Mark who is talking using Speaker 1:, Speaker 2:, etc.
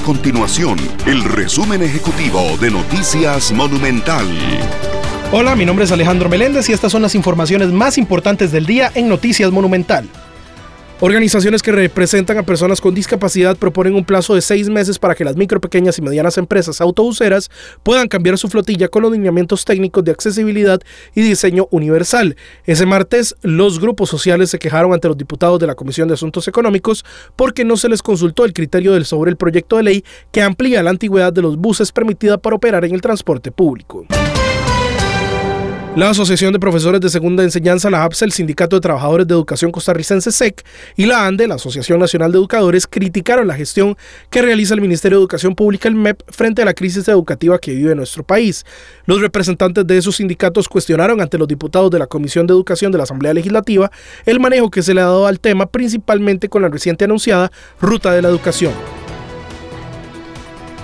Speaker 1: continuación el resumen ejecutivo de Noticias Monumental.
Speaker 2: Hola, mi nombre es Alejandro Meléndez y estas son las informaciones más importantes del día en Noticias Monumental. Organizaciones que representan a personas con discapacidad proponen un plazo de seis meses para que las micro, pequeñas y medianas empresas autobuseras puedan cambiar su flotilla con los lineamientos técnicos de accesibilidad y diseño universal. Ese martes, los grupos sociales se quejaron ante los diputados de la Comisión de Asuntos Económicos porque no se les consultó el criterio del sobre el proyecto de ley que amplía la antigüedad de los buses permitida para operar en el transporte público. La Asociación de Profesores de Segunda Enseñanza, la APSE, el Sindicato de Trabajadores de Educación Costarricense SEC y la ANDE, la Asociación Nacional de Educadores, criticaron la gestión que realiza el Ministerio de Educación Pública, el MEP, frente a la crisis educativa que vive nuestro país. Los representantes de esos sindicatos cuestionaron ante los diputados de la Comisión de Educación de la Asamblea Legislativa el manejo que se le ha dado al tema, principalmente con la reciente anunciada Ruta de la Educación.